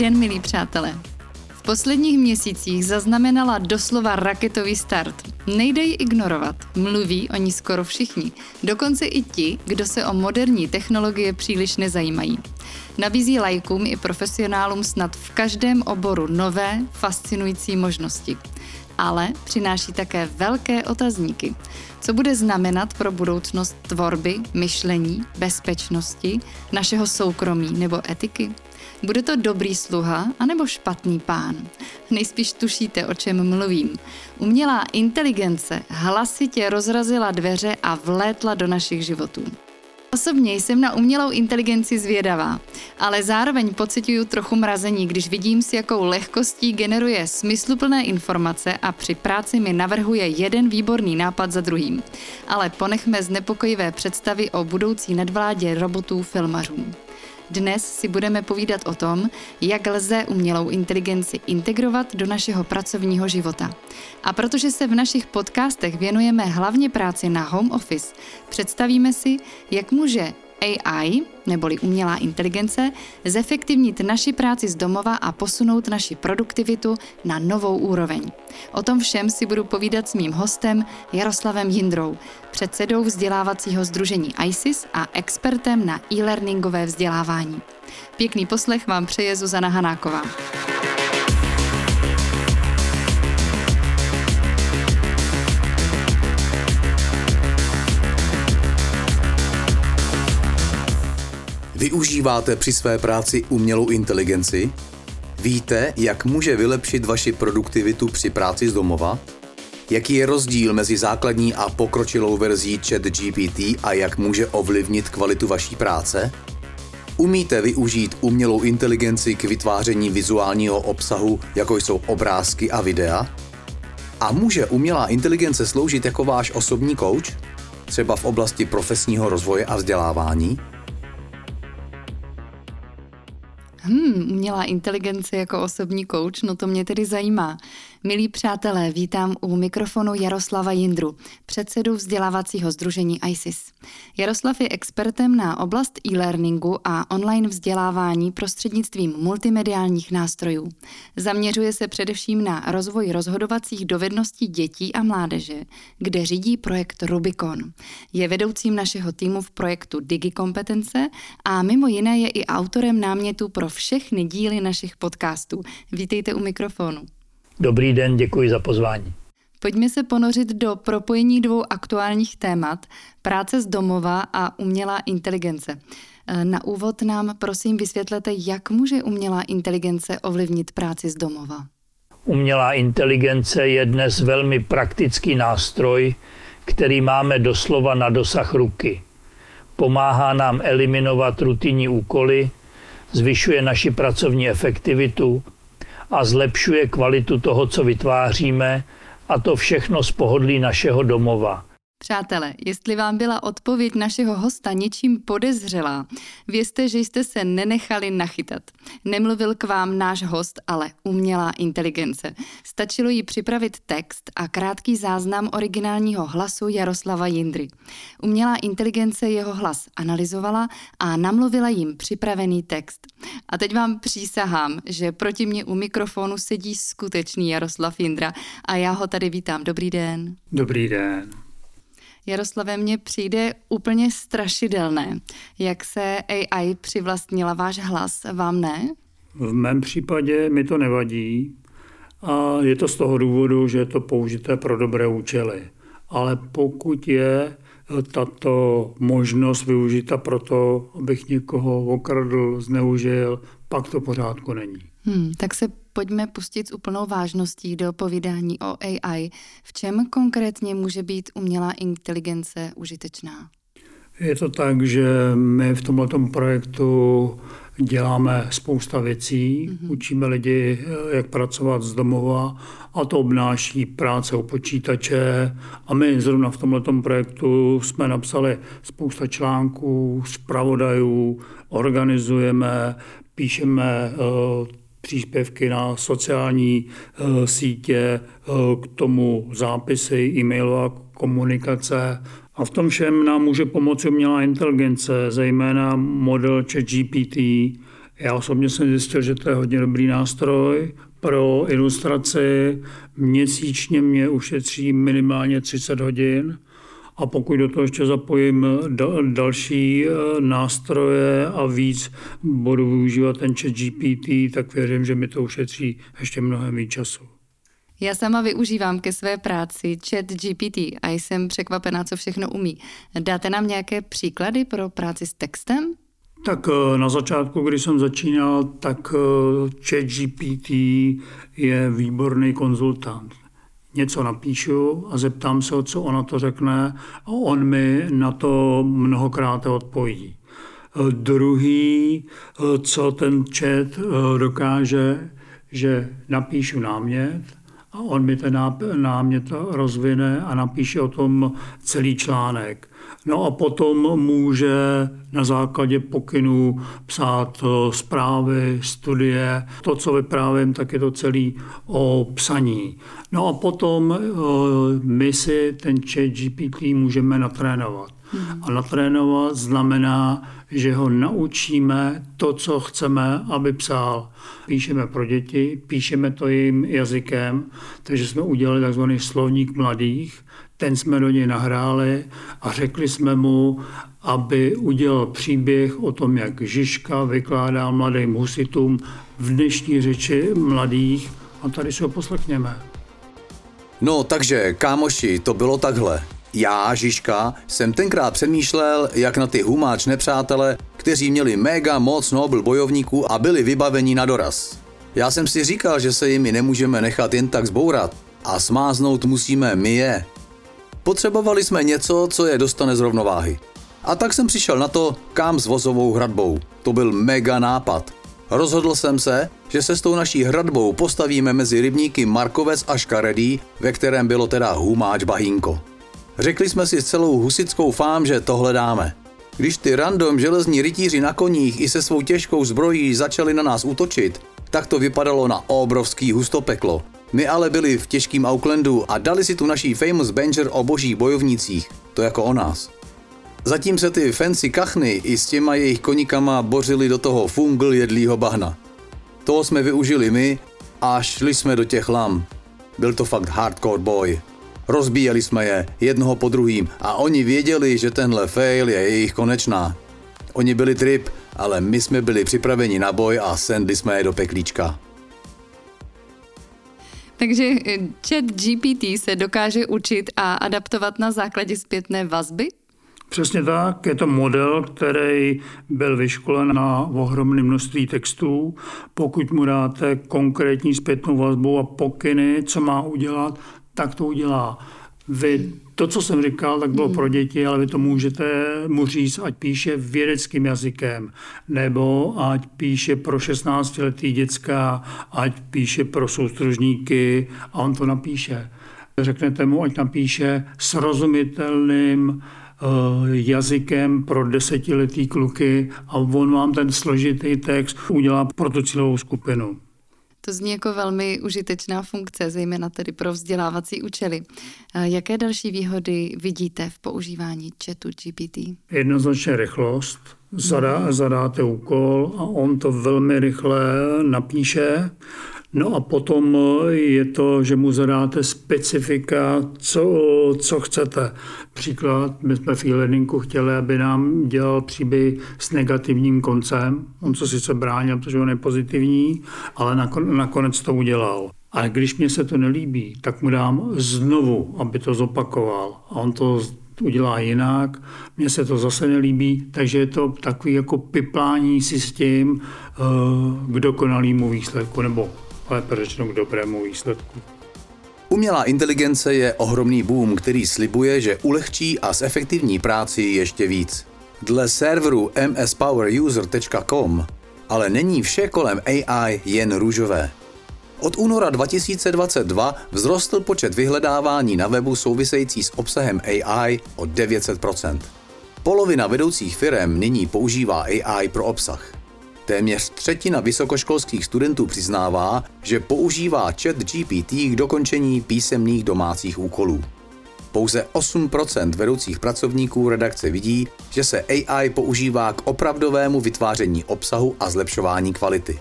den, milí přátelé. V posledních měsících zaznamenala doslova raketový start. Nejde ji ignorovat, mluví o ní skoro všichni, dokonce i ti, kdo se o moderní technologie příliš nezajímají. Nabízí lajkům i profesionálům snad v každém oboru nové, fascinující možnosti. Ale přináší také velké otazníky. Co bude znamenat pro budoucnost tvorby, myšlení, bezpečnosti, našeho soukromí nebo etiky? Bude to dobrý sluha anebo špatný pán? Nejspíš tušíte, o čem mluvím. Umělá inteligence hlasitě rozrazila dveře a vlétla do našich životů. Osobně jsem na umělou inteligenci zvědavá, ale zároveň pocituju trochu mrazení, když vidím, s jakou lehkostí generuje smysluplné informace a při práci mi navrhuje jeden výborný nápad za druhým. Ale ponechme znepokojivé představy o budoucí nadvládě robotů filmařům. Dnes si budeme povídat o tom, jak lze umělou inteligenci integrovat do našeho pracovního života. A protože se v našich podcastech věnujeme hlavně práci na home office, představíme si, jak může AI, neboli umělá inteligence, zefektivnit naši práci z domova a posunout naši produktivitu na novou úroveň. O tom všem si budu povídat s mým hostem Jaroslavem Jindrou, předsedou vzdělávacího združení ISIS a expertem na e-learningové vzdělávání. Pěkný poslech vám přeje Zuzana Hanáková. Využíváte při své práci umělou inteligenci? Víte, jak může vylepšit vaši produktivitu při práci z domova? Jaký je rozdíl mezi základní a pokročilou verzí ChatGPT a jak může ovlivnit kvalitu vaší práce? Umíte využít umělou inteligenci k vytváření vizuálního obsahu, jako jsou obrázky a videa? A může umělá inteligence sloužit jako váš osobní coach? Třeba v oblasti profesního rozvoje a vzdělávání? Hmm, umělá inteligence jako osobní kouč, no to mě tedy zajímá. Milí přátelé, vítám u mikrofonu Jaroslava Jindru, předsedu vzdělávacího združení ISIS. Jaroslav je expertem na oblast e-learningu a online vzdělávání prostřednictvím multimediálních nástrojů. Zaměřuje se především na rozvoj rozhodovacích dovedností dětí a mládeže, kde řídí projekt Rubicon. Je vedoucím našeho týmu v projektu DigiKompetence a mimo jiné je i autorem námětu pro všechny díly našich podcastů. Vítejte u mikrofonu. Dobrý den, děkuji za pozvání. Pojďme se ponořit do propojení dvou aktuálních témat, práce z domova a umělá inteligence. Na úvod nám prosím vysvětlete, jak může umělá inteligence ovlivnit práci z domova. Umělá inteligence je dnes velmi praktický nástroj, který máme doslova na dosah ruky. Pomáhá nám eliminovat rutinní úkoly, zvyšuje naši pracovní efektivitu a zlepšuje kvalitu toho, co vytváříme, a to všechno z pohodlí našeho domova. Přátelé, jestli vám byla odpověď našeho hosta něčím podezřelá, vězte, že jste se nenechali nachytat. Nemluvil k vám náš host, ale umělá inteligence. Stačilo jí připravit text a krátký záznam originálního hlasu Jaroslava Jindry. Umělá inteligence jeho hlas analyzovala a namluvila jim připravený text. A teď vám přísahám, že proti mě u mikrofonu sedí skutečný Jaroslav Jindra a já ho tady vítám. Dobrý den. Dobrý den. Jaroslave, mně přijde úplně strašidelné, jak se AI přivlastnila váš hlas, vám ne? V mém případě mi to nevadí a je to z toho důvodu, že je to použité pro dobré účely. Ale pokud je tato možnost využita pro to, abych někoho okradl, zneužil, pak to pořádku není. Hmm, tak se pojďme pustit s úplnou vážností do povídání o AI. V čem konkrétně může být umělá inteligence užitečná? Je to tak, že my v tomto projektu děláme spousta věcí, mm-hmm. učíme lidi, jak pracovat z domova a to obnáší práce u počítače. A my zrovna v tomto projektu jsme napsali spousta článků, zpravodajů, organizujeme, píšeme eh, příspěvky na sociální uh, sítě, uh, k tomu zápisy, e-mailová komunikace. A v tom všem nám může pomoci umělá inteligence, zejména model ChatGPT. Já osobně jsem zjistil, že to je hodně dobrý nástroj pro ilustraci. Měsíčně mě ušetří minimálně 30 hodin a pokud do toho ještě zapojím další eh, nástroje a víc budu využívat ten chat GPT, tak věřím, že mi to ušetří ještě mnohem víc času. Já sama využívám ke své práci chat GPT a jsem překvapená, co všechno umí. Dáte nám nějaké příklady pro práci s textem? Tak eh, na začátku, když jsem začínal, tak eh, chat GPT je výborný konzultant. Něco napíšu a zeptám se, co ona to řekne a on mi na to mnohokrát odpoví. Eh, druhý, co ten chat dokáže, že napíšu námět a on mi ten námět rozvine a napíše o tom celý článek. No a potom může na základě pokynů psát eh, zprávy, studie. To, co vyprávím, tak je to celý o psaní. No a potom eh, my si ten chat GPT můžeme natrénovat. A natrénovat znamená, že ho naučíme to, co chceme, aby psal. Píšeme pro děti, píšeme to jejím jazykem, takže jsme udělali takzvaný slovník mladých, ten jsme do něj nahráli a řekli jsme mu, aby udělal příběh o tom, jak Žižka vykládá mladým husitům v dnešní řeči mladých a tady si ho poslechněme. No takže, kámoši, to bylo takhle. Já, Žižka, jsem tenkrát přemýšlel, jak na ty humáč nepřátele, kteří měli mega moc nobl bojovníků a byli vybaveni na doraz. Já jsem si říkal, že se jimi nemůžeme nechat jen tak zbourat a smáznout musíme my je. Potřebovali jsme něco, co je dostane z rovnováhy. A tak jsem přišel na to, kam s vozovou hradbou. To byl mega nápad. Rozhodl jsem se, že se s tou naší hradbou postavíme mezi rybníky Markovec a Škaredý, ve kterém bylo teda humáč bahínko. Řekli jsme si s celou husickou fám, že tohle dáme. Když ty random železní rytíři na koních i se svou těžkou zbrojí začali na nás útočit, tak to vypadalo na obrovský hustopeklo. My ale byli v těžkém Aucklandu a dali si tu naší famous Banger o božích bojovnících, to jako o nás. Zatím se ty fancy kachny i s těma jejich koníkama bořili do toho fungl jedlýho bahna. Toho jsme využili my a šli jsme do těch lam. Byl to fakt hardcore boy. Rozbíjeli jsme je, jednoho po druhým a oni věděli, že tenhle fail je jejich konečná. Oni byli trip, ale my jsme byli připraveni na boj a sendli jsme je do peklíčka. Takže eh, chat GPT se dokáže učit a adaptovat na základě zpětné vazby? Přesně tak, je to model, který byl vyškolen na ohromné množství textů. Pokud mu dáte konkrétní zpětnou vazbu a pokyny, co má udělat, tak to udělá. Vy, to, co jsem říkal, tak bylo hmm. pro děti, ale vy to můžete mu říct, ať píše vědeckým jazykem, nebo ať píše pro 16-letý děcka, ať píše pro soustružníky a on to napíše. Řeknete mu, ať napíše srozumitelným eh, jazykem pro desetiletý kluky a on vám ten složitý text udělá pro tu cílovou skupinu. To zní jako velmi užitečná funkce, zejména tedy pro vzdělávací účely. Jaké další výhody vidíte v používání chatu GPT? Jednoznačně rychlost. Zadá, zadáte úkol a on to velmi rychle napíše. No a potom je to, že mu zadáte specifika, co, co chcete. Příklad, my jsme v e-learningu chtěli, aby nám dělal příběh s negativním koncem. On se sice bránil, protože on je pozitivní, ale nakonec to udělal. Ale když mě se to nelíbí, tak mu dám znovu, aby to zopakoval. A on to udělá jinak, mně se to zase nelíbí, takže je to takový jako piplání si s tím eh, k dokonalému výsledku, nebo lépe řečeno k dobrému výsledku. Umělá inteligence je ohromný boom, který slibuje, že ulehčí a zefektivní práci ještě víc. Dle serveru mspoweruser.com ale není vše kolem AI jen růžové. Od února 2022 vzrostl počet vyhledávání na webu související s obsahem AI o 900%. Polovina vedoucích firm nyní používá AI pro obsah. Téměř třetina vysokoškolských studentů přiznává, že používá chat GPT k dokončení písemných domácích úkolů. Pouze 8% vedoucích pracovníků redakce vidí, že se AI používá k opravdovému vytváření obsahu a zlepšování kvality.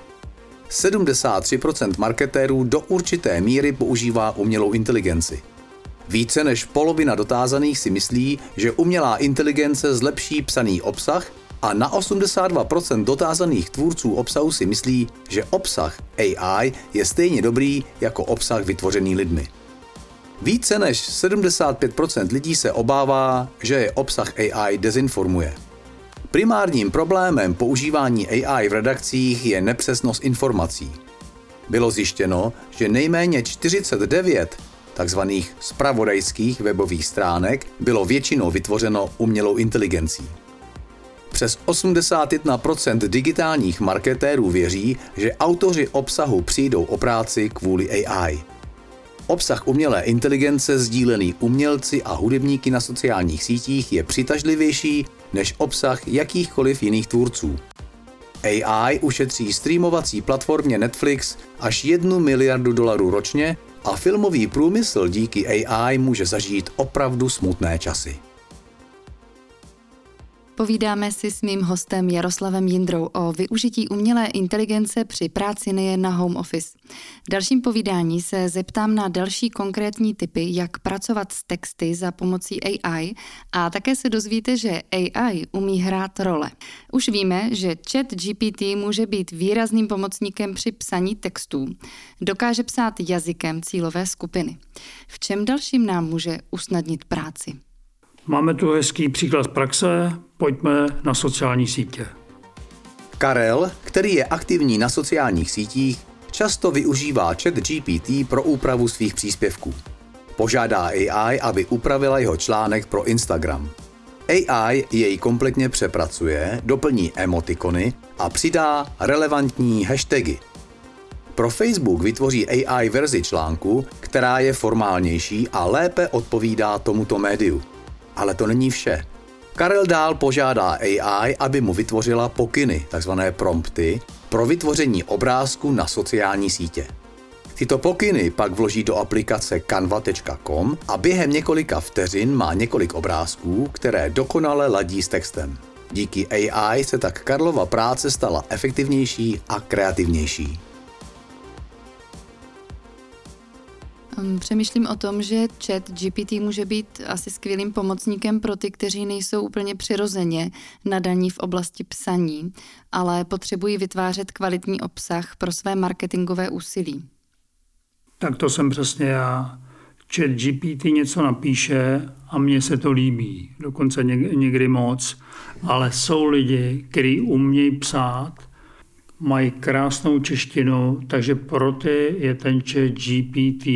73% marketérů do určité míry používá umělou inteligenci. Více než polovina dotázaných si myslí, že umělá inteligence zlepší psaný obsah a na 82% dotázaných tvůrců obsahu si myslí, že obsah AI je stejně dobrý jako obsah vytvořený lidmi. Více než 75% lidí se obává, že je obsah AI dezinformuje. Primárním problémem používání AI v redakcích je nepřesnost informací. Bylo zjištěno, že nejméně 49 tzv. spravodajských webových stránek bylo většinou vytvořeno umělou inteligencí. Přes 81% digitálních marketérů věří, že autoři obsahu přijdou o práci kvůli AI. Obsah umělé inteligence sdílený umělci a hudebníky na sociálních sítích je přitažlivější než obsah jakýchkoliv jiných tvůrců. AI ušetří streamovací platformě Netflix až 1 miliardu dolarů ročně a filmový průmysl díky AI může zažít opravdu smutné časy. Povídáme si s mým hostem Jaroslavem Jindrou o využití umělé inteligence při práci nejen na home office. V dalším povídání se zeptám na další konkrétní typy, jak pracovat s texty za pomocí AI a také se dozvíte, že AI umí hrát role. Už víme, že chat GPT může být výrazným pomocníkem při psaní textů. Dokáže psát jazykem cílové skupiny. V čem dalším nám může usnadnit práci? Máme tu hezký příklad z praxe, pojďme na sociální sítě. Karel, který je aktivní na sociálních sítích, často využívá chat GPT pro úpravu svých příspěvků. Požádá AI, aby upravila jeho článek pro Instagram. AI jej kompletně přepracuje, doplní emotikony a přidá relevantní hashtagy. Pro Facebook vytvoří AI verzi článku, která je formálnější a lépe odpovídá tomuto médiu. Ale to není vše. Karel dál požádá AI, aby mu vytvořila pokyny, takzvané prompty, pro vytvoření obrázku na sociální sítě. Tyto pokyny pak vloží do aplikace canva.com a během několika vteřin má několik obrázků, které dokonale ladí s textem. Díky AI se tak Karlova práce stala efektivnější a kreativnější. Přemýšlím o tom, že chat GPT může být asi skvělým pomocníkem pro ty, kteří nejsou úplně přirozeně nadaní v oblasti psaní, ale potřebují vytvářet kvalitní obsah pro své marketingové úsilí. Tak to jsem přesně já. Chat GPT něco napíše a mně se to líbí, dokonce někdy moc, ale jsou lidi, kteří umějí psát mají krásnou češtinu, takže pro ty je ten chat GPT,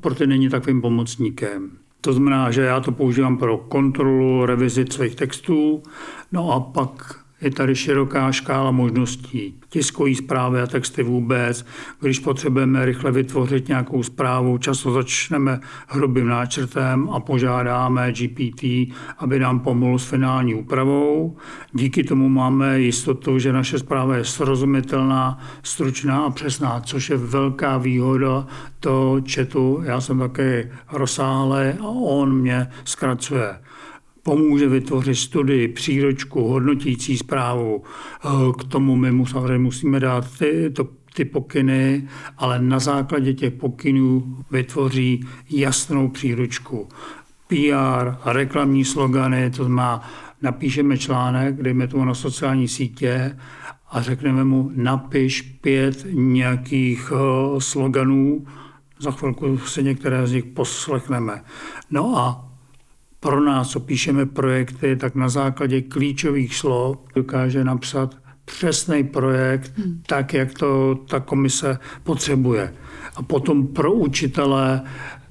pro ty není takovým pomocníkem. To znamená, že já to používám pro kontrolu, revizi svých textů, no a pak je tady široká škála možností. Tiskové zprávy a texty vůbec. Když potřebujeme rychle vytvořit nějakou zprávu, často začneme hrubým náčrtem a požádáme GPT, aby nám pomohl s finální úpravou. Díky tomu máme jistotu, že naše zpráva je srozumitelná, stručná a přesná, což je velká výhoda toho četu. Já jsem také rozsáhlý a on mě zkracuje pomůže vytvořit studii, příročku, hodnotící zprávu. Eh, k tomu my mu samozřejmě musíme dát ty, to, ty pokyny, ale na základě těch pokynů vytvoří jasnou příručku. PR, reklamní slogany, to znamená, napíšeme článek, dejme to na sociální sítě a řekneme mu, napiš pět nějakých uh, sloganů, za chvilku si některé z nich poslechneme. No a pro nás, co píšeme projekty, tak na základě klíčových slov dokáže napsat přesný projekt, hmm. tak, jak to ta komise potřebuje. A potom pro učitele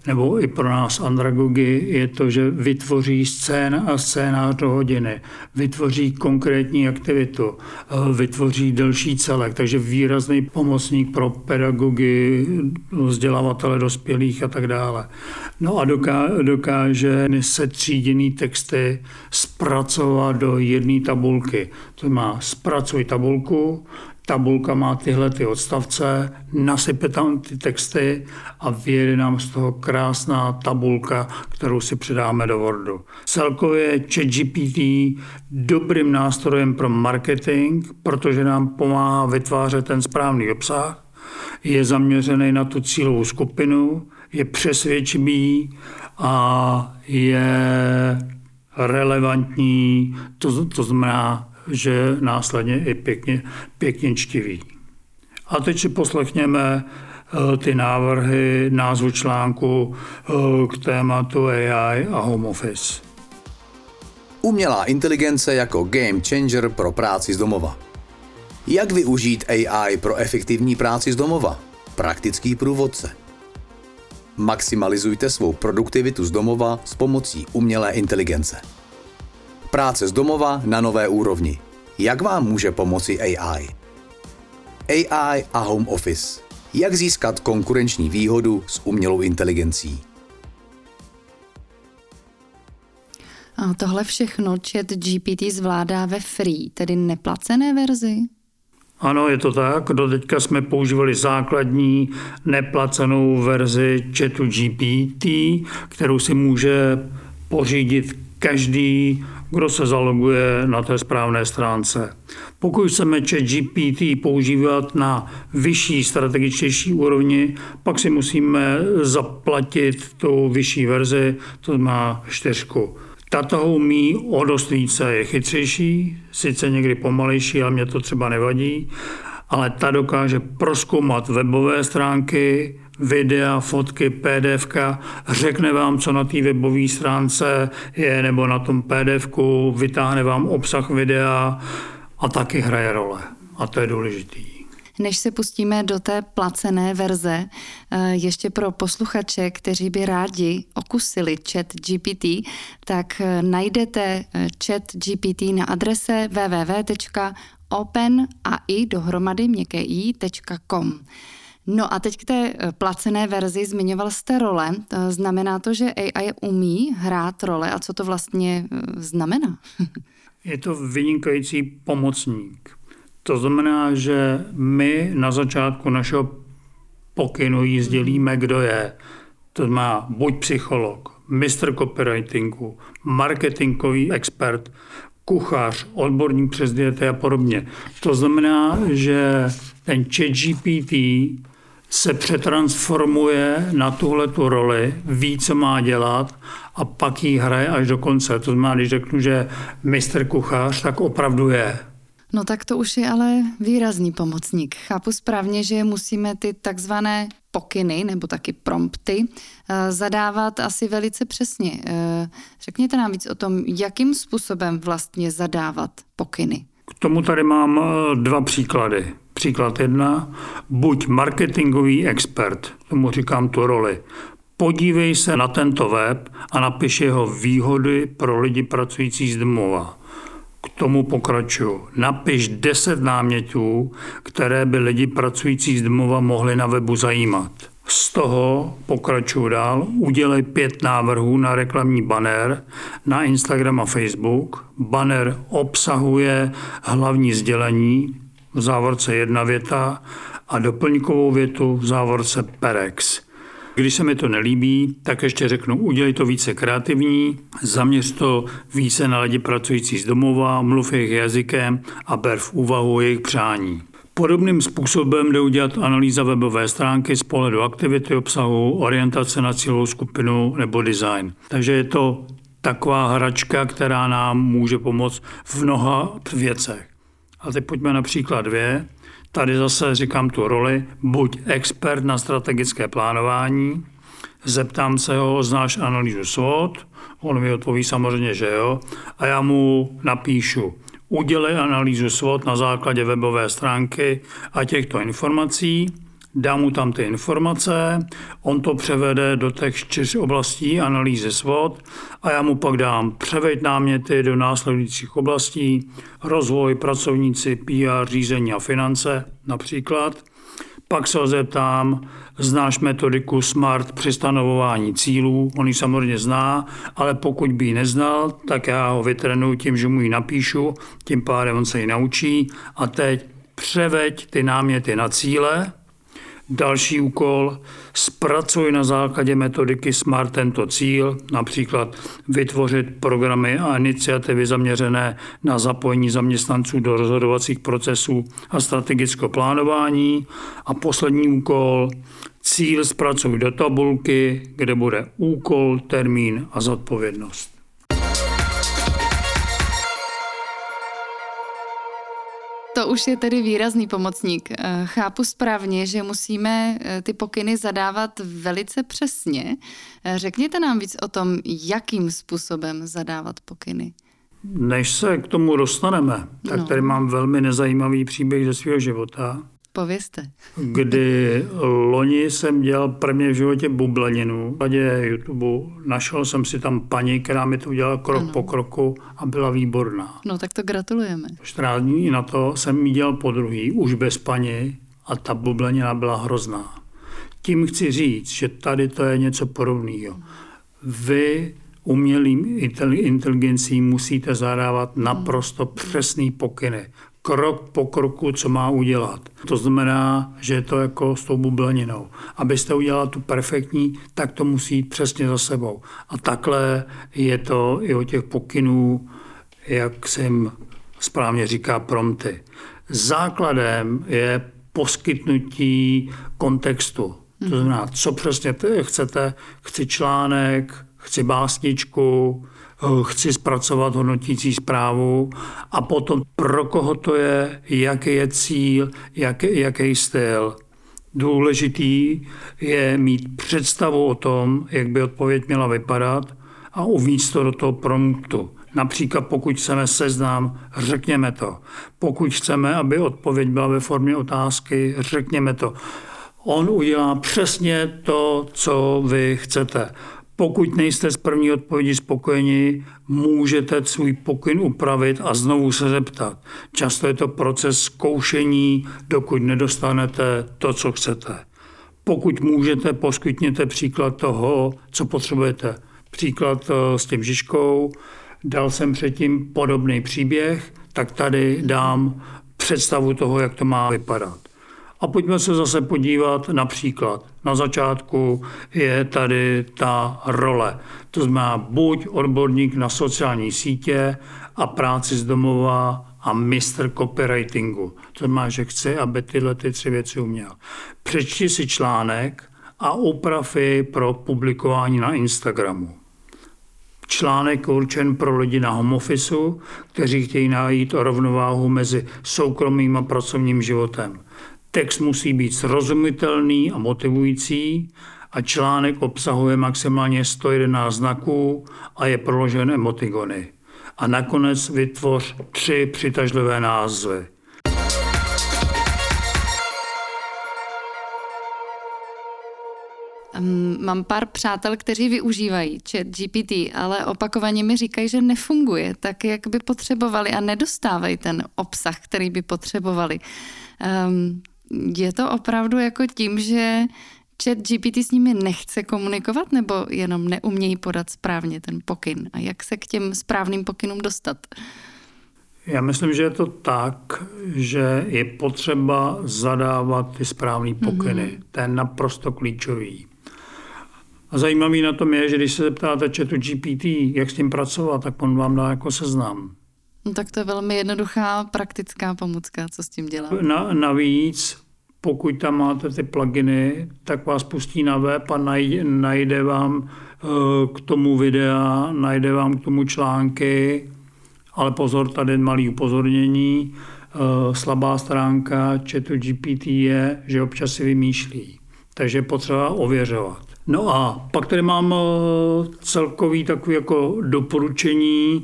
nebo i pro nás andragogy je to, že vytvoří scén a scénář do hodiny, vytvoří konkrétní aktivitu, eh, vytvoří delší celek, takže výrazný pomocník pro pedagogy, vzdělavatele dospělých a tak dále. No a dokáže setříděný texty zpracovat do jedné tabulky. To má zpracuj tabulku, tabulka má tyhle ty odstavce, nasype tam ty texty a vyjede nám z toho krásná tabulka, kterou si přidáme do Wordu. Celkově ChatGPT dobrým nástrojem pro marketing, protože nám pomáhá vytvářet ten správný obsah, je zaměřený na tu cílovou skupinu, je přesvědčivý a je relevantní, to, to znamená že následně i pěkně, pěkně čtivý. A teď si poslechněme eh, ty návrhy, názvu článku eh, k tématu AI a home office. Umělá inteligence jako game changer pro práci z domova. Jak využít AI pro efektivní práci z domova? Praktický průvodce. Maximalizujte svou produktivitu z domova s pomocí umělé inteligence. Práce z domova na nové úrovni. Jak vám může pomoci AI? AI a home office. Jak získat konkurenční výhodu s umělou inteligencí? A tohle všechno chat GPT zvládá ve free, tedy neplacené verzi? Ano, je to tak. Do teďka jsme používali základní neplacenou verzi chatu GPT, kterou si může pořídit každý kdo se zaloguje na té správné stránce. Pokud chceme chat GPT používat na vyšší, strategičtější úrovni, pak si musíme zaplatit tu vyšší verzi, to má čtyřku. Tato umí o dost více, je chytřejší, sice někdy pomalejší, ale mě to třeba nevadí, ale ta dokáže proskoumat webové stránky, videa, fotky, pdf řekne vám, co na té webové stránce je, nebo na tom pdf vytáhne vám obsah videa a taky hraje role. A to je důležitý. Než se pustíme do té placené verze, eh, ještě pro posluchače, kteří by rádi okusili chat GPT, tak eh, najdete eh, chat GPT na adrese www.openai dohromady měkké i.com. No a teď k té eh, placené verzi zmiňoval jste role. Znamená to, že AI umí hrát role a co to vlastně eh, znamená? Je to vynikající pomocník. To znamená, že my na začátku našeho pokynu jí sdělíme, kdo je. To má buď psycholog, mistr copywritingu, marketingový expert, kuchař, odborník přes diety a podobně. To znamená, že ten chat GPT se přetransformuje na tuhle tu roli, ví, co má dělat a pak ji hraje až do konce. To znamená, když řeknu, že mistr kuchař, tak opravdu je. No tak to už je ale výrazný pomocník. Chápu správně, že musíme ty takzvané pokyny nebo taky prompty eh, zadávat asi velice přesně. Eh, řekněte nám víc o tom, jakým způsobem vlastně zadávat pokyny. K tomu tady mám eh, dva příklady. Příklad jedna, buď marketingový expert, tomu říkám tu roli. Podívej se na tento web a napiš jeho výhody pro lidi pracující z domova. K tomu pokračuju. Napiš 10 námětů, které by lidi pracující z domova mohli na webu zajímat. Z toho pokračuju dál, udělej pět návrhů na reklamní banner na Instagram a Facebook. Banner obsahuje hlavní sdělení, v závorce jedna věta a doplňkovou větu v závorce perex. Když se mi to nelíbí, tak ještě řeknu, udělej to více kreativní, zaměř to více na lidi pracující z domova, mluv jejich jazykem a ber v úvahu jejich přání. Podobným způsobem jde udělat analýza webové stránky z pohledu aktivity obsahu, orientace na cílovou skupinu nebo design. Takže je to taková hračka, která nám může pomoct v mnoha věcech. A teď pojďme na příklad dvě. Tady zase říkám tu roli, buď expert na strategické plánování, zeptám se ho, znáš analýzu SWOT, on mi odpoví samozřejmě, že jo, a já mu napíšu, udělej analýzu SWOT na základě webové stránky a těchto informací, dám mu tam ty informace, on to převede do těch čtyř oblastí analýzy SWOT a já mu pak dám převeď náměty do následujících oblastí, rozvoj, pracovníci, PR, řízení a finance například. Pak se ho zeptám, znáš metodiku SMART při stanovování cílů, on ji samozřejmě zná, ale pokud by ji neznal, tak já ho vytrenuji tím, že mu ji napíšu, tím pádem on se ji naučí a teď převeď ty náměty na cíle, Další úkol, zpracuj na základě metodiky SMART tento cíl, například vytvořit programy a iniciativy zaměřené na zapojení zaměstnanců do rozhodovacích procesů a strategického plánování. A poslední úkol, cíl zpracuj do tabulky, kde bude úkol, termín a zodpovědnost. To už je tedy výrazný pomocník. Eh, chápu správně, že musíme eh, ty pokyny zadávat velice přesně. Eh, řekněte nám víc o tom, jakým způsobem zadávat pokyny. Než se k tomu dostaneme, tak no. tady mám velmi nezajímavý příběh ze svého života. Povězte. Kdy loni jsem dělal prvně v životě bubleninu. Na YouTube našel jsem si tam paní, která mi to udělala krok ano. po kroku a byla výborná. No tak to gratulujeme. 14 dní na to jsem ji dělal po druhý, už bez paní a ta bublenina byla hrozná. Tím chci říct, že tady to je něco podobného. Vy umělým inteligencí musíte zadávat naprosto přesný pokyny krok po kroku, co má udělat. To znamená, že je to jako s tou bubleninou. Abyste udělala tu perfektní, tak to musí jít přesně za sebou. A takhle je to i o těch pokynů, jak jsem správně říká, prompty. Základem je poskytnutí kontextu. To znamená, co přesně chcete. Chci článek, chci básničku, chci zpracovat hodnotící zprávu a potom pro koho to je, jaký je cíl, jaký, jaký styl. Důležitý je mít představu o tom, jak by odpověď měla vypadat a uvést to do toho promptu. Například pokud chceme seznám, řekněme to. Pokud chceme, aby odpověď byla ve formě otázky, řekněme to. On udělá přesně to, co vy chcete. Pokud nejste z první odpovědi spokojeni, můžete svůj pokyn upravit a znovu se zeptat. Často je to proces zkoušení, dokud nedostanete to, co chcete. Pokud můžete, poskytněte příklad toho, co potřebujete. Příklad eh, s tím Žižkou, dal jsem předtím podobný příběh, tak tady dám představu toho, jak to má vypadat. A pojďme se zase podívat například. Na začátku je tady ta role. To znamená buď odborník na sociální sítě a práci z domova a mistr copywritingu. To znamená, že chci, aby tyhle ty tři věci uměl. Přečti si článek a upravy pro publikování na Instagramu. Článek určen pro lidi na home office, kteří chtějí najít rovnováhu mezi soukromým a pracovním životem. Text musí být srozumitelný a motivující a článek obsahuje maximálně 111 znaků a je proložen emotigony. A nakonec vytvoř tři přitažlivé názvy. Mám pár přátel, kteří využívají chat GPT, ale opakovaně mi říkají, že nefunguje tak, jak by potřebovali a nedostávají ten obsah, který by potřebovali. Um, je to opravdu jako tím, že chat GPT s nimi nechce komunikovat nebo jenom neumějí podat správně ten pokyn? A jak se k těm správným pokynům dostat? Já myslím, že je to tak, že je potřeba zadávat ty správné pokyny. Mm-hmm. To je naprosto klíčový. A zajímavý na tom je, že když se zeptáte chatu GPT, jak s tím pracovat, tak on vám dá jako seznam. No tak to je velmi jednoduchá praktická pomůcka, co s tím dělá. Na, navíc, pokud tam máte ty pluginy, tak vás pustí na web a najde, najde vám eh, k tomu videa, najde vám k tomu články, ale pozor, tady malý upozornění, eh, slabá stránka chatu GPT je, že občas si vymýšlí. Takže potřeba ověřovat. No a pak tady mám eh, celkový takový jako doporučení,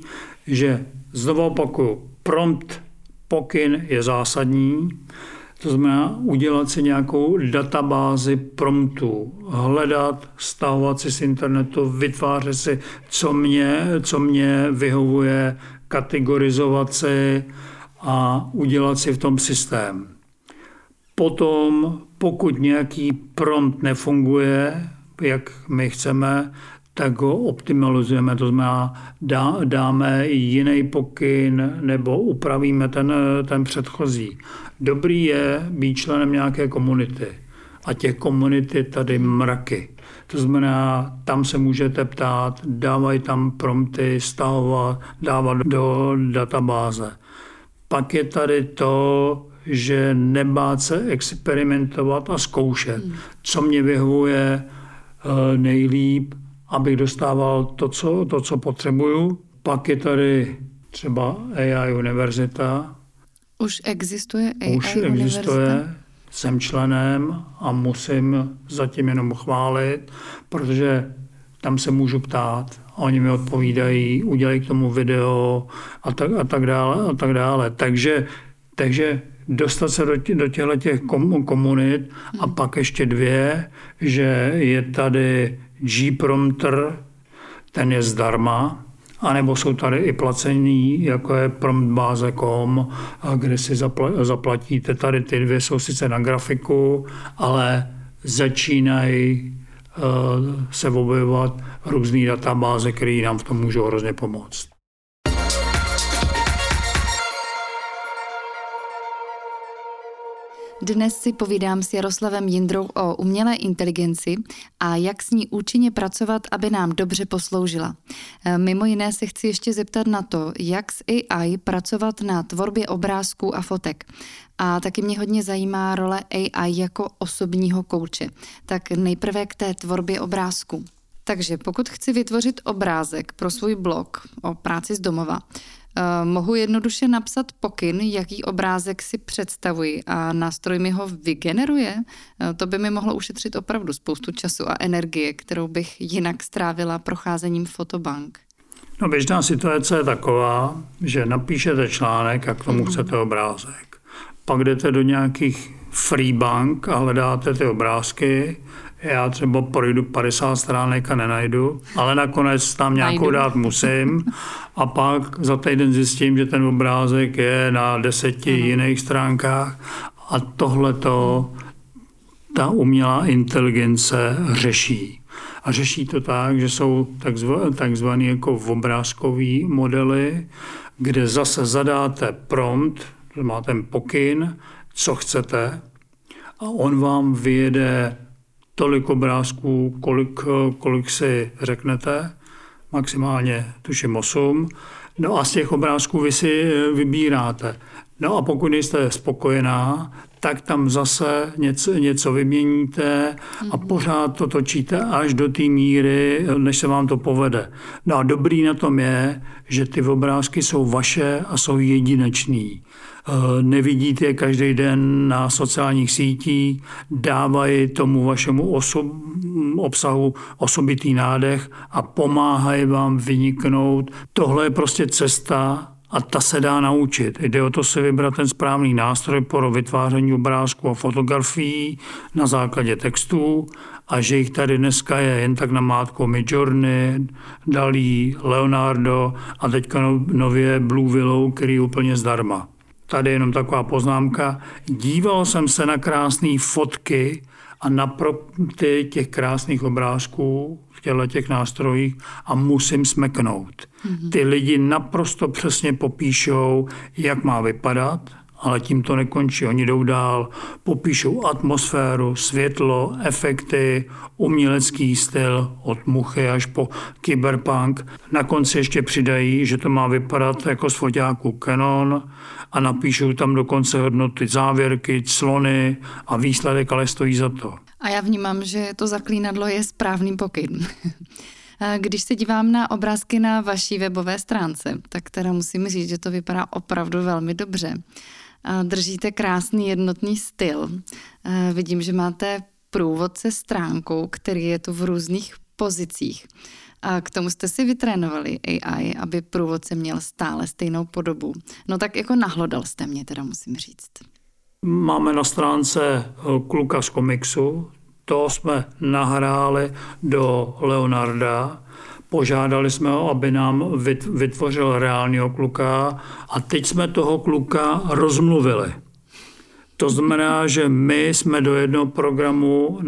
že Znovu opakuju, prompt pokyn je zásadní, to znamená udělat si nějakou databázi promptů, hledat, stahovat si z internetu, vytvářet si, co mě, co mě vyhovuje, kategorizovat si a udělat si v tom systém. Potom, pokud nějaký prompt nefunguje, jak my chceme, tak ho optimalizujeme, to znamená dá, dáme jiný pokyn nebo upravíme ten, ten předchozí. Dobrý je být členem nějaké komunity a těch komunity tady mraky. To znamená, tam se můžete ptát, dávají tam prompty, stahovat, dávat do databáze. Pak je tady to, že nebát se experimentovat a zkoušet. Hmm. Co mě vyhovuje eh, nejlíp, abych dostával to, co, to, co potřebuju. Pak je tady třeba AI univerzita. Už existuje AI Už existuje. Univerzita? Jsem členem a musím zatím jenom chválit, protože tam se můžu ptát. Oni mi odpovídají, udělají k tomu video a tak, a tak dále a tak dále. Takže, takže dostat se do, do těchto těch komunit a hmm. pak ještě dvě, že je tady G-prompter, ten je zdarma, anebo jsou tady i placení, jako je promptbáze.com, kde si zaplatíte. Tady ty dvě jsou sice na grafiku, ale začínají uh, se objevovat různé databáze, které nám v tom můžou hrozně pomoct. Dnes si povídám s Jaroslavem Jindrou o umělé inteligenci a jak s ní účinně pracovat, aby nám dobře posloužila. E, mimo jiné se chci ještě zeptat na to, jak s AI pracovat na tvorbě obrázků a fotek. A taky mě hodně zajímá role AI jako osobního kouče. Tak nejprve k té tvorbě obrázku. Takže pokud chci vytvořit obrázek pro svůj blog o práci z domova, mohu jednoduše napsat pokyn, jaký obrázek si představuji a nástroj mi ho vygeneruje. Uh, to by mi mohlo ušetřit opravdu spoustu času a energie, kterou bych jinak strávila procházením fotobank. No běžná situace je taková, že napíšete článek a k tomu chcete obrázek. Pak jdete do nějakých free bank a hledáte ty obrázky já třeba projdu 50 stránek a nenajdu, ale nakonec tam nějakou Najdu. dát musím a pak za týden zjistím, že ten obrázek je na deseti uh-huh. jiných stránkách a tohle to ta umělá inteligence řeší. A řeší to tak, že jsou takzvané jako obrázkové modely, kde zase zadáte prompt, to má ten pokyn, co chcete, a on vám vyjede tolik obrázků, kolik, kolik si řeknete, maximálně tuším 8. No a z těch obrázků vy si vybíráte. No a pokud jste spokojená, tak tam zase něco, něco vyměníte a mhm. pořád to točíte až do té míry, než se vám to povede. No a dobrý na tom je, že ty obrázky jsou vaše a jsou jedinečný. Eh, nevidíte je každý den na sociálních sítích, dávají tomu vašemu osob, obsahu osobitý nádech a pomáhají vám vyniknout. Tohle je prostě cesta a ta se dá naučit. Jde o to si vybrat ten správný nástroj pro vytváření obrázků a fotografií na základě textů a že jich tady dneska je jen tak na mátko Midjourney, Dalí, Leonardo a teďka nově Blue Willow, který je úplně zdarma. Tady jenom taková poznámka. Díval jsem se na krásné fotky a na ty těch krásných obrázků v těchto těch nástrojích a musím smeknout. Mm-hmm. Ty lidi naprosto přesně popíšou, jak má vypadat, ale tím to nekončí. Oni jdou dál, popíšou atmosféru, světlo, efekty, umělecký styl od muchy až po cyberpunk. Na konci ještě přidají, že to má vypadat jako z foťáku Canon a napíšou tam dokonce hodnoty závěrky, clony a výsledek ale stojí za to. A já vnímám, že to zaklínadlo je správný pokyn. Když se dívám na obrázky na vaší webové stránce, tak teda musím říct, že to vypadá opravdu velmi dobře. Držíte krásný jednotný styl. Vidím, že máte průvodce stránkou, který je tu v různých pozicích. A k tomu jste si vytrénovali AI, aby průvodce měl stále stejnou podobu. No tak jako nahlodal jste mě, teda musím říct. Máme na stránce eh, kluka z komiksu, to jsme nahráli do Leonarda, požádali jsme ho, aby nám vytvořil reálního kluka a teď jsme toho kluka rozmluvili. To znamená, že my jsme do jednoho programu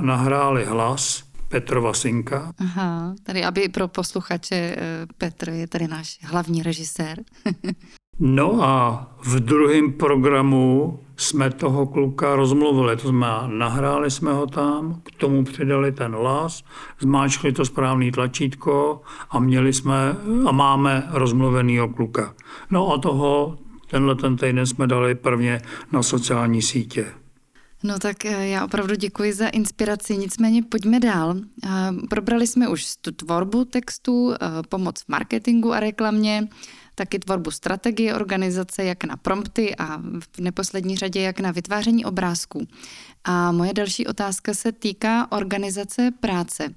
nahráli hlas, Petrova synka. Aha, tady aby pro posluchače eh, Petr je tady náš hlavní režisér. no a v druhém programu jsme toho kluka rozmluvili, to znamená, nahráli jsme ho tam, k tomu přidali ten hlas, zmáčkli to správný tlačítko a měli jsme a máme rozmluvenýho kluka. No a toho tenhle ten týden jsme dali prvně na sociální sítě. No tak eh, já opravdu děkuji za inspiraci, nicméně pojďme dál. Eh, probrali jsme už tu tvorbu textu, eh, pomoc v marketingu a reklamě, taky tvorbu strategie organizace, jak na prompty a v neposlední řadě jak na vytváření obrázků. A moje další otázka se týká organizace práce.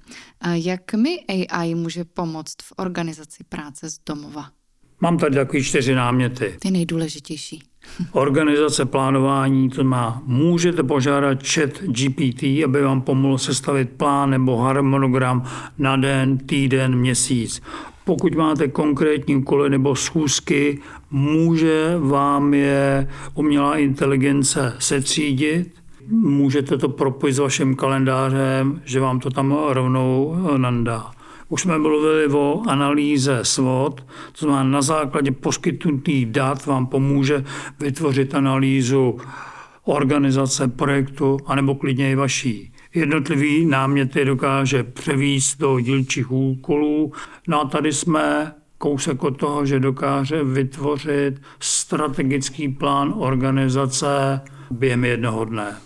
Jak mi AI může pomoct v organizaci práce z domova? Mám tady takový čtyři náměty. Ty nejdůležitější. Organizace plánování, to má, můžete požádat chat GPT, aby vám pomohl sestavit plán nebo harmonogram na den, týden, měsíc. Pokud máte konkrétní úkoly nebo schůzky, může vám je umělá inteligence setřídit, můžete to propojit s vaším kalendářem, že vám to tam rovnou nandá. Už jsme mluvili o analýze SWOT, to znamená na základě poskytnutých dat vám pomůže vytvořit analýzu organizace projektu, anebo klidně i vaší. Jednotlivý náměty dokáže převíst do dílčích úkolů. No a tady jsme kousek od toho, že dokáže vytvořit strategický plán organizace během jednoho dne.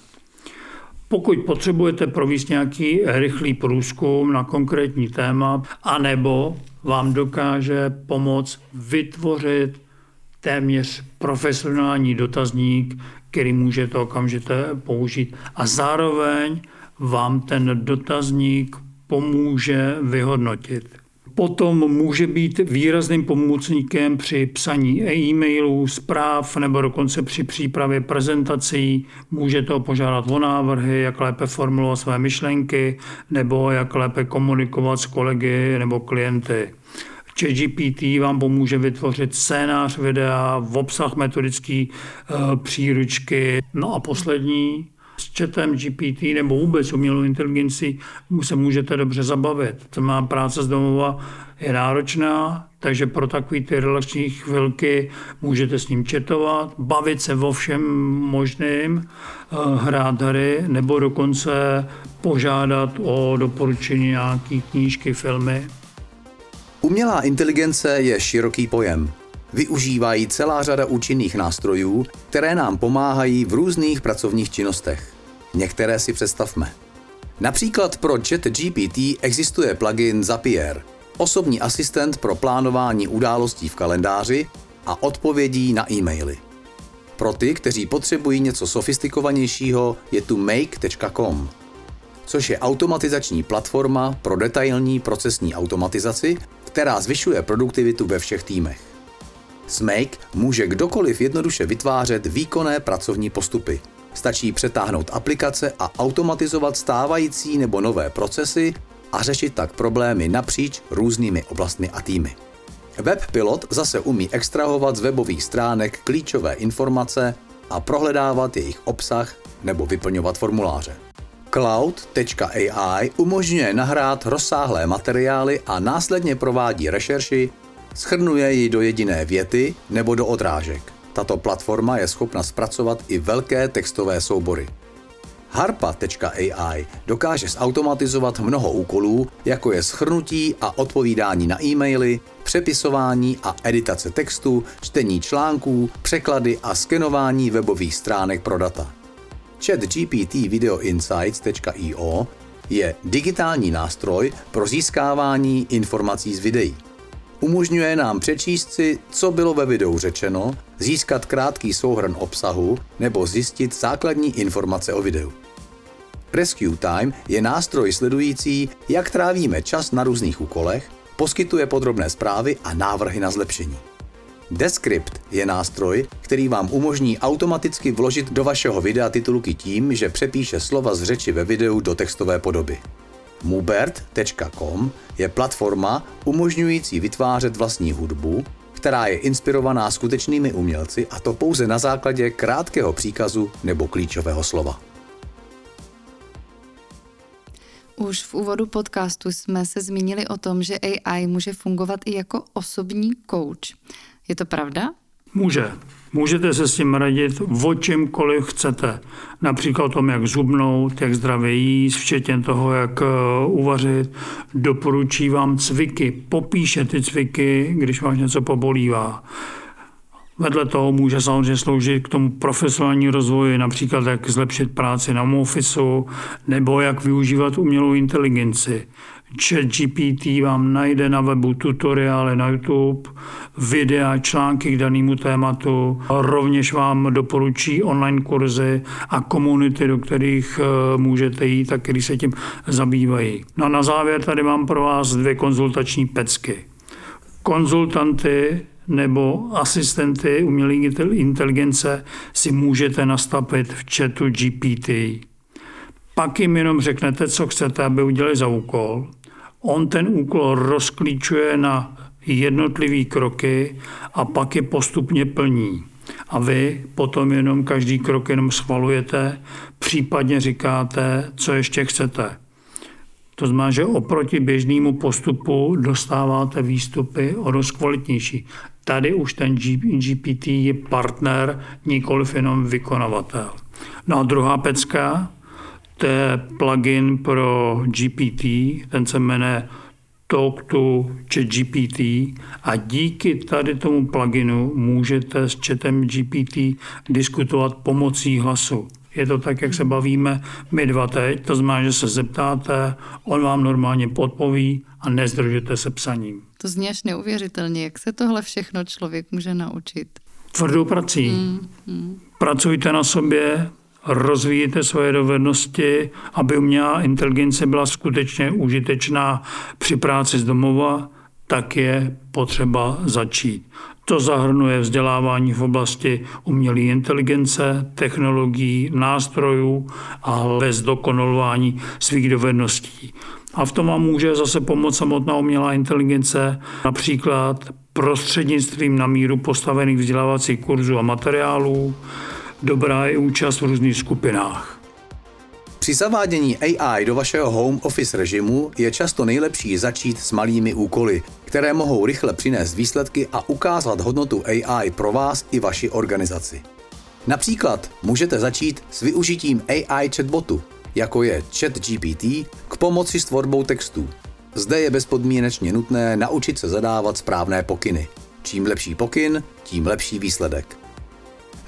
Pokud potřebujete provést nějaký rychlý průzkum na konkrétní téma, anebo vám dokáže pomoct vytvořit téměř profesionální dotazník, který můžete okamžitě použít. A zároveň vám ten dotazník pomůže vyhodnotit. Potom může být výrazným pomocníkem při psaní e-mailů, zpráv nebo dokonce při přípravě prezentací. Můžete ho požádat o návrhy, jak lépe formulovat své myšlenky nebo jak lépe komunikovat s kolegy nebo klienty. ChatGPT vám pomůže vytvořit scénář videa, v obsah metodické e, příručky. No a poslední, s chatem GPT nebo vůbec umělou inteligenci se můžete dobře zabavit. To má práce z domova je náročná, takže pro takové ty relační chvilky můžete s ním četovat, bavit se o všem možným, eh, hrát hry nebo dokonce požádat o doporučení nějaké knížky, filmy. Umělá inteligence je široký pojem využívají celá řada účinných nástrojů, které nám pomáhají v různých pracovních činnostech. Některé si představme. Například pro ChatGPT existuje plugin Zapier, osobní asistent pro plánování událostí v kalendáři a odpovědí na e-maily. Pro ty, kteří potřebují něco sofistikovanějšího, je tu make.com, což je automatizační platforma pro detailní procesní automatizaci, která zvyšuje produktivitu ve všech týmech. S Make může kdokoliv jednoduše vytvářet výkonné pracovní postupy. Stačí přetáhnout aplikace a automatizovat stávající nebo nové procesy a řešit tak problémy napříč různými oblastmi a týmy. WebPilot zase umí extrahovat z webových stránek klíčové informace a prohledávat jejich obsah nebo vyplňovat formuláře. Cloud.ai umožňuje nahrát rozsáhlé materiály a následně provádí rešerši Schrnuje ji do jediné věty nebo do odrážek. Tato platforma je schopna zpracovat i velké textové soubory. Harpa.ai dokáže zautomatizovat mnoho úkolů, jako je schrnutí a odpovídání na e-maily, přepisování a editace textu, čtení článků, překlady a skenování webových stránek pro data. ChatGPT Video Insights.io je digitální nástroj pro získávání informací z videí. Umožňuje nám přečíst si, co bylo ve videu řečeno, získat krátký souhrn obsahu nebo zjistit základní informace o videu. Rescue Time je nástroj sledující, jak trávíme čas na různých úkolech, poskytuje podrobné zprávy a návrhy na zlepšení. Descript je nástroj, který vám umožní automaticky vložit do vašeho videa titulky tím, že přepíše slova z řeči ve videu do textové podoby. Mubert.com je platforma umožňující vytvářet vlastní hudbu, která je inspirovaná skutečnými umělci a to pouze na základě krátkého příkazu nebo klíčového slova. Už v úvodu podcastu jsme se zmínili o tom, že AI může fungovat i jako osobní coach. Je to pravda? Může. Můžete se s tím radit o čemkoliv chcete. Například o tom, jak zubnout, jak zdravě jíst, včetně toho, jak eh, uvařit. Doporučí vám cviky, popíše ty cviky, když vás něco pobolívá. Vedle toho může samozřejmě sloužit k tomu profesionální rozvoji, například jak zlepšit práci na office nebo jak využívat umělou inteligenci. Chat GPT vám najde na webu tutoriály na YouTube, videa, články k danému tématu. Rovněž vám doporučí online kurzy a komunity, do kterých eh, můžete jít a který se tím zabývají. No a na závěr tady mám pro vás dvě konzultační pecky. Konzultanty nebo asistenty umělé inteligence si můžete nastavit v chatu GPT. Pak jim jenom řeknete, co chcete, aby udělali za úkol. On ten úkol rozklíčuje na jednotlivé kroky a pak je postupně plní. A vy potom jenom každý krok jenom schvalujete, případně říkáte, co ještě chcete. To znamená, že oproti běžnému postupu dostáváte výstupy o dost kvalitnější. Tady už ten GPT je partner, nikoliv jenom vykonavatel. No a druhá pecka, to je plugin pro GPT, ten se jmenuje Talk to GPT a díky tady tomu pluginu můžete s chatem GPT diskutovat pomocí hlasu. Je to tak, jak se bavíme my dva teď, to znamená, že se zeptáte, on vám normálně podpoví a nezdržujete se psaním. To zní až neuvěřitelně, jak se tohle všechno člověk může naučit. Tvrdou prací. Mm, mm. Pracujte na sobě, rozvíjíte svoje dovednosti, aby umělá inteligence byla skutečně užitečná při práci z domova, tak je potřeba začít. To zahrnuje vzdělávání v oblasti umělé inteligence, technologií, nástrojů a bez dokonalování svých dovedností. A v tom vám může zase pomoct samotná umělá inteligence, například prostřednictvím na míru postavených vzdělávacích kurzů a materiálů, dobrá je účast v různých skupinách. Při zavádění AI do vašeho home office režimu je často nejlepší začít s malými úkoly, které mohou rychle přinést výsledky a ukázat hodnotu AI pro vás i vaši organizaci. Například můžete začít s využitím AI chatbotu, jako je ChatGPT, k pomoci s tvorbou textů. Zde je bezpodmínečně nutné naučit se zadávat správné pokyny. Čím lepší pokyn, tím lepší výsledek.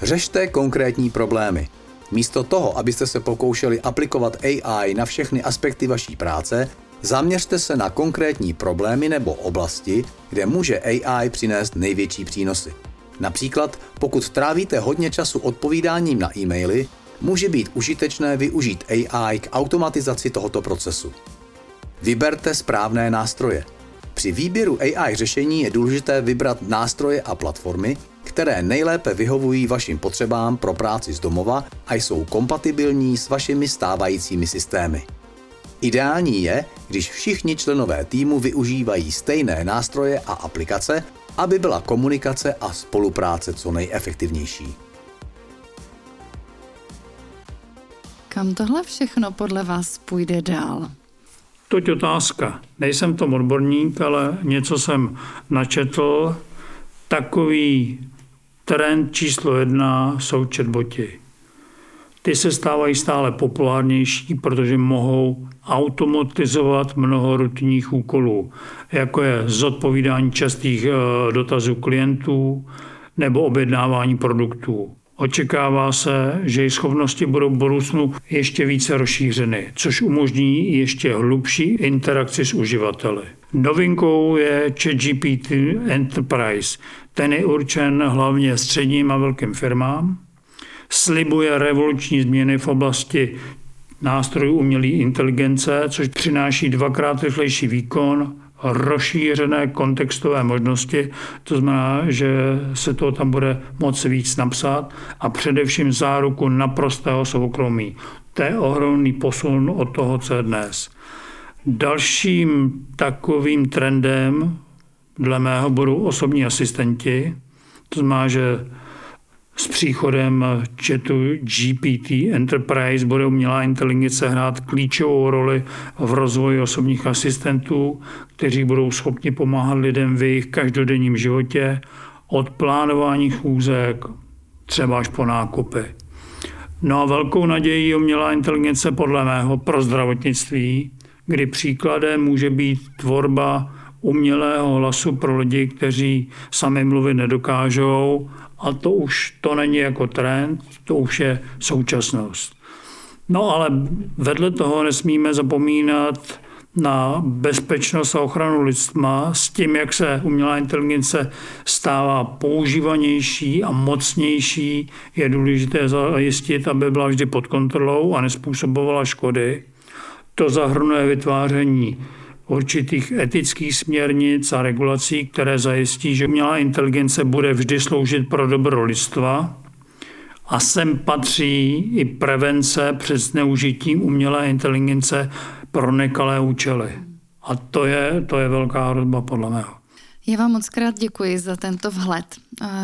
Řešte konkrétní problémy. Místo toho, abyste se pokoušeli aplikovat AI na všechny aspekty vaší práce, zaměřte se na konkrétní problémy nebo oblasti, kde může AI přinést největší přínosy. Například, pokud trávíte hodně času odpovídáním na e-maily, může být užitečné využít AI k automatizaci tohoto procesu. Vyberte správné nástroje. Při výběru AI řešení je důležité vybrat nástroje a platformy, které nejlépe vyhovují vašim potřebám pro práci z domova a jsou kompatibilní s vašimi stávajícími systémy. Ideální je, když všichni členové týmu využívají stejné nástroje a aplikace, aby byla komunikace a spolupráce co nejefektivnější. Kam tohle všechno podle vás půjde dál? Toť otázka. Nejsem tom odborník, ale něco jsem načetl. Takový trend číslo jedna jsou chatboti. Ty se stávají stále populárnější, protože mohou automatizovat mnoho rutinních úkolů, jako je zodpovídání častých eh, dotazů klientů nebo objednávání produktů. Očekává se, že jejich schopnosti budou v budoucnu ještě více rozšířeny, což umožní ještě hlubší interakci s uživateli. Novinkou je ChatGPT Enterprise. Ten je určen hlavně středním a velkým firmám. Slibuje revoluční změny v oblasti nástrojů umělé inteligence, což přináší dvakrát rychlejší výkon, rozšířené kontextové možnosti, to znamená, že se to tam bude moci víc napsat a především záruku naprostého soukromí. To je ohromný posun od toho, co je dnes. Dalším takovým trendem dle mého budou osobní asistenti, to znamená, že S příchodem chatu GPT Enterprise bude umělá inteligence hrát klíčovou roli v rozvoji osobních asistentů, kteří budou schopni pomáhat lidem v jejich každodenním životě, od plánování chůzek třeba až po nákupy. No a velkou nadějí umělá inteligence podle mého pro zdravotnictví, kdy příkladem může být tvorba umělého hlasu pro lidi, kteří sami mluvit nedokážou a to už to není jako trend, to už je současnost. No ale vedle toho nesmíme zapomínat na bezpečnost a ochranu lidstva s tím, jak se umělá inteligence stává používanější a mocnější, je důležité zajistit, aby byla vždy pod kontrolou a nespůsobovala škody. To zahrnuje vytváření určitých etických směrnic a regulací, které zajistí, že umělá inteligence bude vždy sloužit pro dobro lidstva. A sem patří i prevence před zneužitím umělé inteligence pro nekalé účely. A to je, to je velká hrozba podle mého. Já vám moc krát děkuji za tento vhled.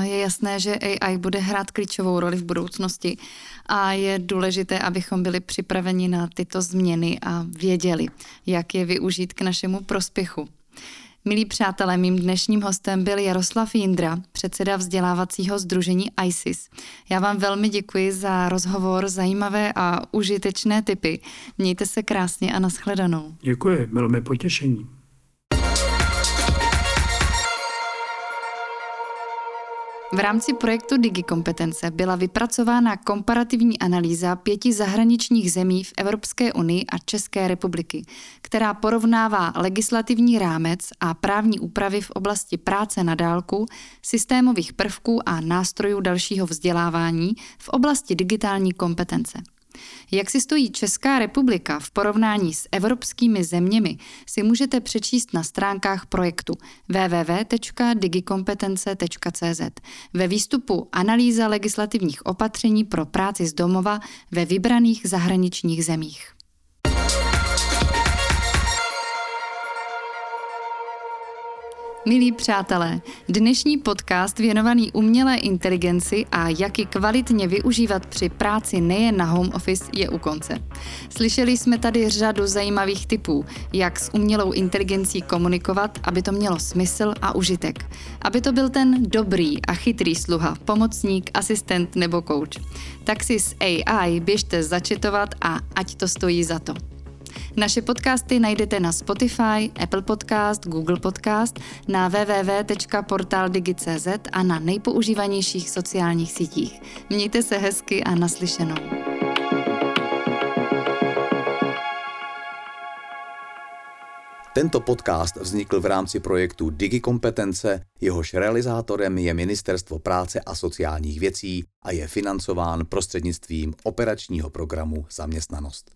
Je jasné, že AI bude hrát klíčovou roli v budoucnosti a je důležité, abychom byli připraveni na tyto změny a věděli, jak je využít k našemu prospěchu. Milí přátelé, mým dnešním hostem byl Jaroslav Jindra, předseda vzdělávacího združení ISIS. Já vám velmi děkuji za rozhovor, zajímavé a užitečné typy. Mějte se krásně a nashledanou. Děkuji, bylo mi potěšení. V rámci projektu DigiKompetence byla vypracována komparativní analýza pěti zahraničních zemí v Evropské unii a České republiky, která porovnává legislativní rámec a právní úpravy v oblasti práce na dálku, systémových prvků a nástrojů dalšího vzdělávání v oblasti digitální kompetence. Jak si stojí Česká republika v porovnání s evropskými zeměmi, si můžete přečíst na stránkách projektu www.digikompetence.cz ve výstupu Analýza legislativních opatření pro práci z domova ve vybraných zahraničních zemích. Milí přátelé, dnešní podcast věnovaný umělé inteligenci a jak ji kvalitně využívat při práci nejen na home office je u konce. Slyšeli jsme tady řadu zajímavých typů, jak s umělou inteligencí komunikovat, aby to mělo smysl a užitek. Aby to byl ten dobrý a chytrý sluha, pomocník, asistent nebo coach. Tak si s AI běžte začetovat a ať to stojí za to. Naše podcasty najdete na Spotify, Apple Podcast, Google Podcast, na www.portaldigi.cz a na nejpoužívanějších sociálních sítích. Mějte se hezky a naslyšenou. Tento podcast vznikl v rámci projektu DigiKompetence, jehož realizátorem je Ministerstvo práce a sociálních věcí a je financován prostřednictvím operačního programu Zaměstnanost.